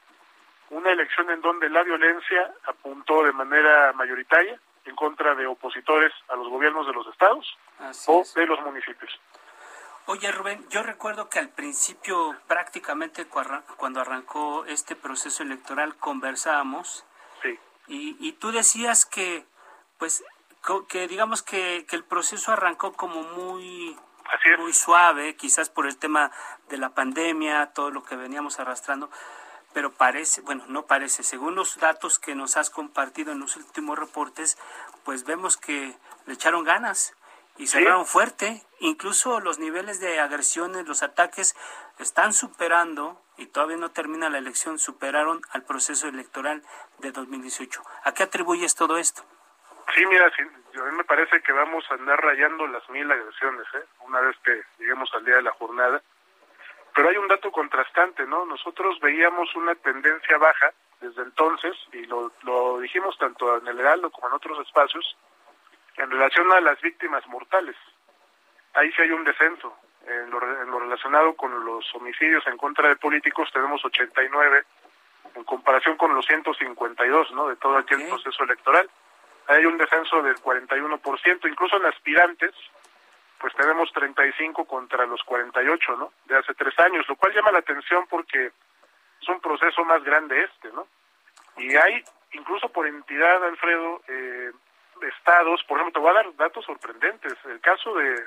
una elección en donde la violencia apuntó de manera mayoritaria en contra de opositores a los gobiernos de los estados o de los municipios. Oye, Rubén, yo recuerdo que al principio, prácticamente cuando arrancó este proceso electoral, conversábamos. Sí. Y, y tú decías que, pues, que digamos que, que el proceso arrancó como muy, muy suave, quizás por el tema de la pandemia, todo lo que veníamos arrastrando pero parece, bueno, no parece, según los datos que nos has compartido en los últimos reportes, pues vemos que le echaron ganas y cerraron fuerte. Incluso los niveles de agresiones, los ataques están superando, y todavía no termina la elección, superaron al proceso electoral de 2018. ¿A qué atribuyes todo esto? Sí, mira, a mí me parece que vamos a andar rayando las mil agresiones, ¿eh? una vez que lleguemos al día de la jornada. Pero hay un dato contrastante, ¿no? Nosotros veíamos una tendencia baja desde entonces, y lo, lo dijimos tanto en el Heraldo como en otros espacios, en relación a las víctimas mortales. Ahí sí hay un descenso. En lo, en lo relacionado con los homicidios en contra de políticos tenemos 89 en comparación con los 152, ¿no? De todo aquel proceso electoral. Hay un descenso del 41%, incluso en aspirantes, pues tenemos 35 contra los 48, ¿no? De hace tres años, lo cual llama la atención porque es un proceso más grande este, ¿no? Y hay, incluso por entidad, Alfredo, eh, estados, por ejemplo, te voy a dar datos sorprendentes. El caso de,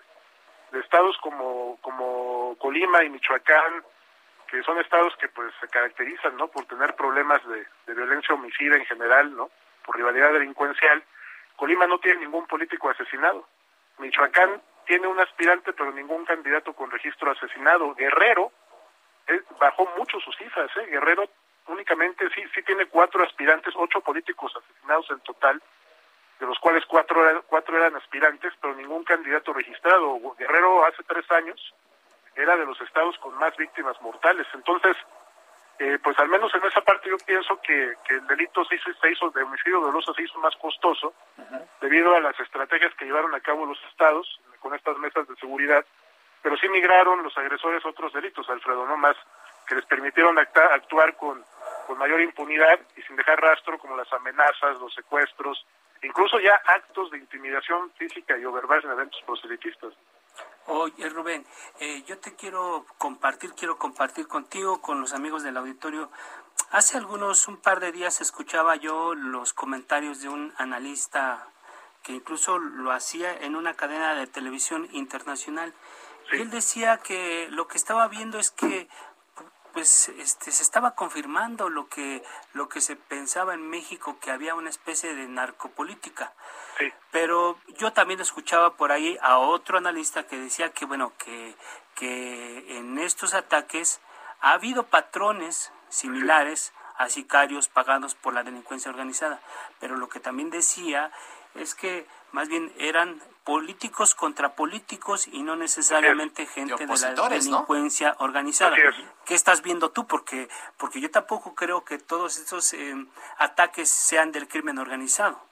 de estados como, como Colima y Michoacán, que son estados que pues se caracterizan, ¿no? Por tener problemas de, de violencia homicida en general, ¿no? Por rivalidad delincuencial. Colima no tiene ningún político asesinado. Michoacán tiene un aspirante, pero ningún candidato con registro asesinado. Guerrero eh, bajó mucho sus cifras, ¿eh? Guerrero únicamente sí, sí tiene cuatro aspirantes, ocho políticos asesinados en total, de los cuales cuatro eran, cuatro eran aspirantes, pero ningún candidato registrado. Guerrero hace tres años era de los estados con más víctimas mortales. Entonces, eh, pues al menos en esa parte yo pienso que, que el delito se hizo, se hizo de homicidio doloso se hizo más costoso debido a las estrategias que llevaron a cabo los estados con estas mesas de seguridad, pero sí migraron los agresores a otros delitos, Alfredo, no más que les permitieron actuar con, con mayor impunidad y sin dejar rastro como las amenazas, los secuestros, incluso ya actos de intimidación física y o verbal en eventos proselitistas. Oye, Rubén, eh, yo te quiero compartir, quiero compartir contigo, con los amigos del auditorio. Hace algunos, un par de días, escuchaba yo los comentarios de un analista que incluso lo hacía en una cadena de televisión internacional. él decía que lo que estaba viendo es que pues este se estaba confirmando lo que lo que se pensaba en México que había una especie de narcopolítica. Pero yo también escuchaba por ahí a otro analista que decía que bueno, que que en estos ataques ha habido patrones similares a sicarios pagados por la delincuencia organizada, pero lo que también decía es que más bien eran políticos contra políticos y no necesariamente gente de, la delincuencia organizada. ¿Qué estás viendo tú? Porque, porque yo tampoco creo que todos estos eh, ataques sean del crimen organizado.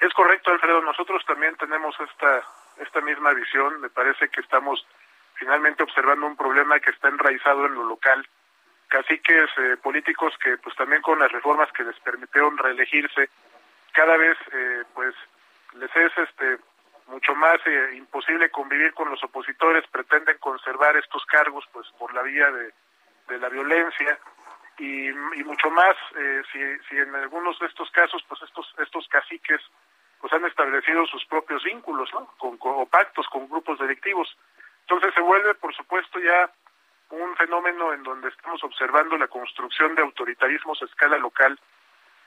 Es correcto, Alfredo. Nosotros también tenemos esta, esta misma visión. Me parece que estamos finalmente observando un problema que está enraizado en lo local. Caciques eh, políticos que, pues también con las reformas que les permitieron reelegirse, cada vez, eh, pues, les es este mucho más eh, imposible convivir con los opositores, pretenden conservar estos cargos pues por la vía de, de la violencia y, mucho más eh, si, si en algunos de estos casos pues estos estos caciques pues han establecido sus propios vínculos, ¿no? Con, o pactos con grupos delictivos. Entonces se vuelve, por supuesto, ya un fenómeno en donde estamos observando la construcción de autoritarismos a escala local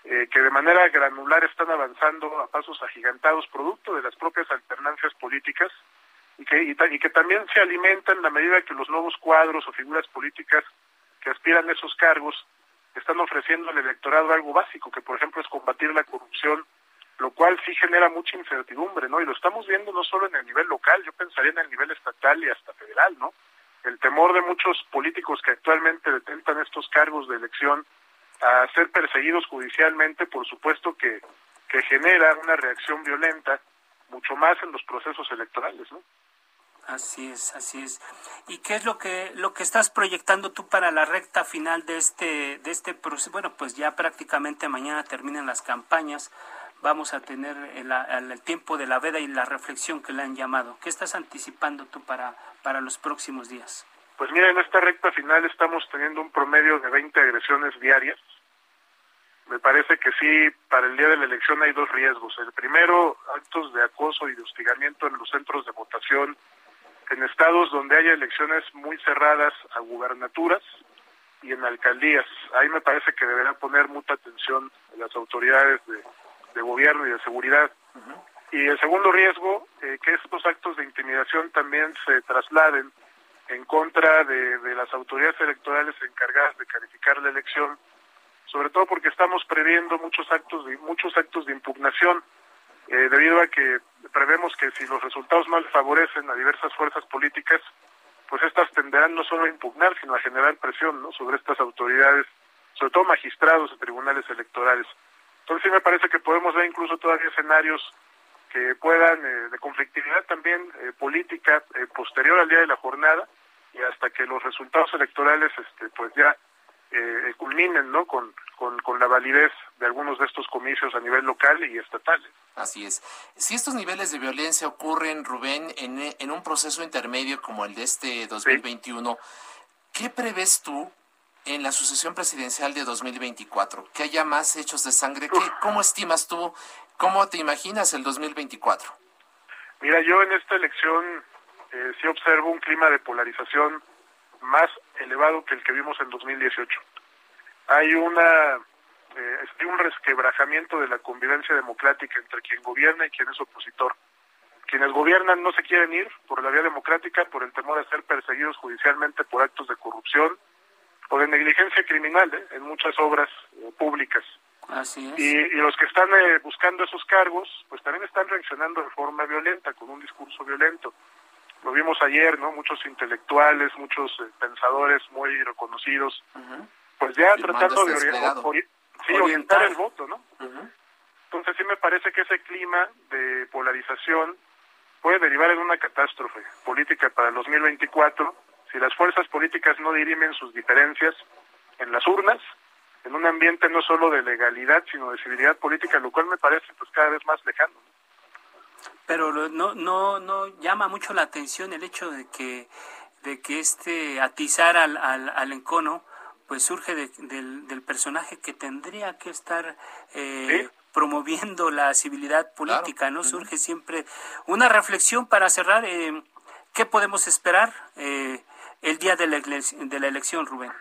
eh, que de manera granular están avanzando a pasos agigantados producto de las propias alternancias políticas y que, y, que también se alimentan en la medida que los nuevos cuadros o figuras políticas que aspiran a esos cargos están ofreciendo al electorado algo básico, que por ejemplo es combatir la corrupción, lo cual sí genera mucha incertidumbre, ¿no? Y lo estamos viendo no solo en el nivel local, yo pensaría en el nivel estatal y hasta federal, ¿no? El temor de muchos políticos que actualmente detentan estos cargos de elección a ser perseguidos judicialmente, por supuesto que, que genera una reacción violenta mucho más en los procesos electorales, ¿no? Así es, así es. ¿Y qué es lo que lo que estás proyectando tú para la recta final de este de este proceso? Bueno, pues ya prácticamente mañana terminan las campañas. Vamos a tener el, el, tiempo de la veda y la reflexión que le han llamado. ¿Qué estás anticipando tú para para los próximos días? Pues mira, en esta recta final estamos teniendo un promedio de 20 agresiones diarias. Me parece que sí, para el día de la elección hay dos riesgos. El primero, actos de acoso y de hostigamiento en los centros de votación en estados donde haya elecciones muy cerradas a gubernaturas y en alcaldías. Ahí me parece que deberán poner mucha atención las autoridades de, gobierno y de seguridad. Y el segundo riesgo, eh, que estos actos de intimidación también se trasladen en contra de, de, las autoridades electorales encargadas de calificar la elección, sobre todo porque estamos previendo muchos actos de, muchos actos de impugnación eh, debido a que prevemos que si los resultados le favorecen a diversas fuerzas políticas, pues estas tenderán no solo a impugnar, sino a generar presión ¿no? sobre estas autoridades, sobre todo magistrados de tribunales electorales. Entonces sí me parece que podemos ver incluso todavía escenarios que puedan, eh, de conflictividad también eh, política, posterior al día de la jornada, y hasta que los resultados electorales este, pues ya eh, culminen ¿no? Con, con, la validez de algunos de estos comicios a nivel local y estatal. Así es. Si estos niveles de violencia ocurren, Rubén, en, en un proceso intermedio como el de este 2021, ¿qué prevés tú en la sucesión presidencial de 2024? ¿Que haya más hechos de sangre? ¿Qué, ¿Cómo estimas tú? ¿Cómo te imaginas el 2024? Mira, yo en esta elección eh, sí observo un clima de polarización más elevado que el que vimos en 2018. Hay una eh, un resquebrajamiento de la convivencia democrática entre quien gobierna y quien es opositor. Quienes gobiernan no se quieren ir por la vía democrática por el temor a ser perseguidos judicialmente por actos de corrupción o de negligencia criminal ¿eh? en muchas obras eh, públicas. Así Y, y, los que están eh, buscando esos cargos, pues también están reaccionando de forma violenta, con un discurso violento lo vimos ayer, ¿no? Muchos intelectuales, muchos eh, pensadores muy reconocidos, pues ya tratando de orientar. el voto, ¿no? Entonces sí me parece que ese clima de polarización puede derivar en una catástrofe política para el 2024 si las fuerzas políticas no dirimen sus diferencias en las urnas, en un ambiente no solo de legalidad, sino de civilidad política, lo cual me parece pues cada vez más lejano pero no no no llama mucho la atención el hecho de que de que este atizar al, al, encono pues surge del, del, personaje que tendría que estar eh, promoviendo la civilidad política, ¿no? Surge siempre una reflexión para cerrar. Eh, ¿Qué podemos esperar eh, el día de la, de la elección, Rubén?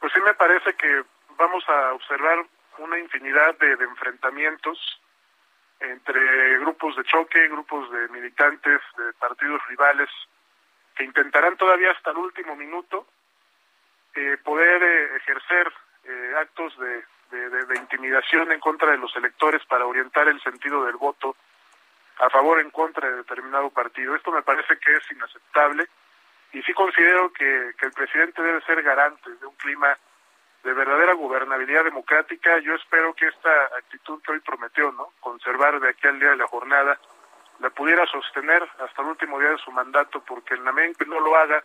Pues sí me parece que vamos a observar una infinidad de enfrentamientos entre grupos de choque, grupos de militantes de partidos rivales que intentarán todavía hasta el último minuto eh, poder eh, ejercer eh, actos de, de, intimidación en contra de los electores para orientar el sentido del voto a favor o en contra de determinado partido. Esto me parece que es inaceptable y sí considero que, que el presidente debe ser garante de un clima de verdadera gobernabilidad democrática. Yo espero que esta actitud que hoy prometió, ¿no? Conservar de aquí al día de la jornada, la pudiera sostener hasta el último día de su mandato, porque en la que no lo haga,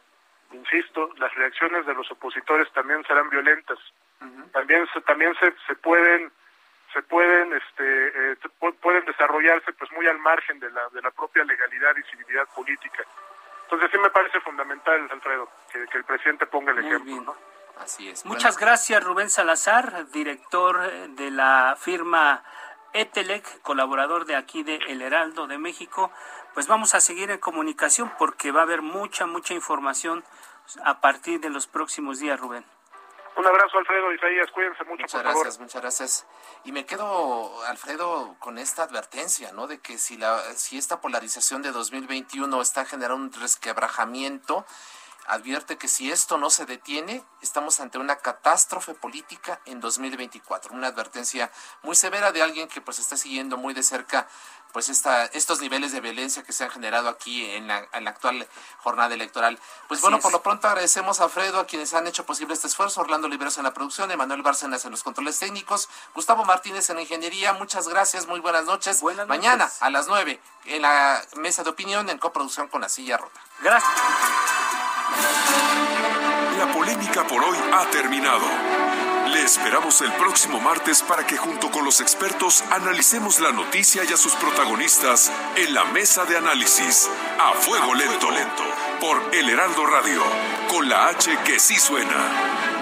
insisto, las reacciones de los opositores también serán violentas. También se, también se, se pueden se pueden este eh, pueden desarrollarse pues muy al margen de la de la propia legalidad y civilidad política. Entonces sí me parece fundamental, Alfredo, que, que el presidente ponga el ejemplo, ¿no? Así es. Muchas gracias, Rubén Salazar, director de la firma Etelec, colaborador de aquí de El Heraldo de México. Pues vamos a seguir en comunicación porque va a haber mucha, mucha información a partir de los próximos días, Rubén. Un abrazo, Alfredo Isaías, cuídense mucho, muchas gracias, Muchas gracias, Y me quedo, Alfredo, con esta advertencia, ¿no? De que si, la, si esta polarización de 2021 está generando un resquebrajamiento, advierte que si esto no se detiene, estamos ante una catástrofe política en 2024. Una advertencia muy severa de alguien que pues está siguiendo muy de cerca pues esta, estos niveles de violencia que se han generado aquí en la, actual jornada electoral. Pues bueno, por lo pronto agradecemos a Alfredo, a quienes han hecho posible este esfuerzo, Orlando Liberos en la producción, Emanuel Bárcenas en los controles técnicos, Gustavo Martínez en la ingeniería, muchas gracias, muy buenas noches. Buenas Mañana a las 9 en la mesa de opinión en coproducción con la silla rota. Gracias. La polémica por hoy ha terminado. Le esperamos el próximo martes para que junto con los expertos analicemos la noticia y a sus protagonistas en la mesa de análisis a fuego lento, lento por El Heraldo Radio, con la H que sí suena.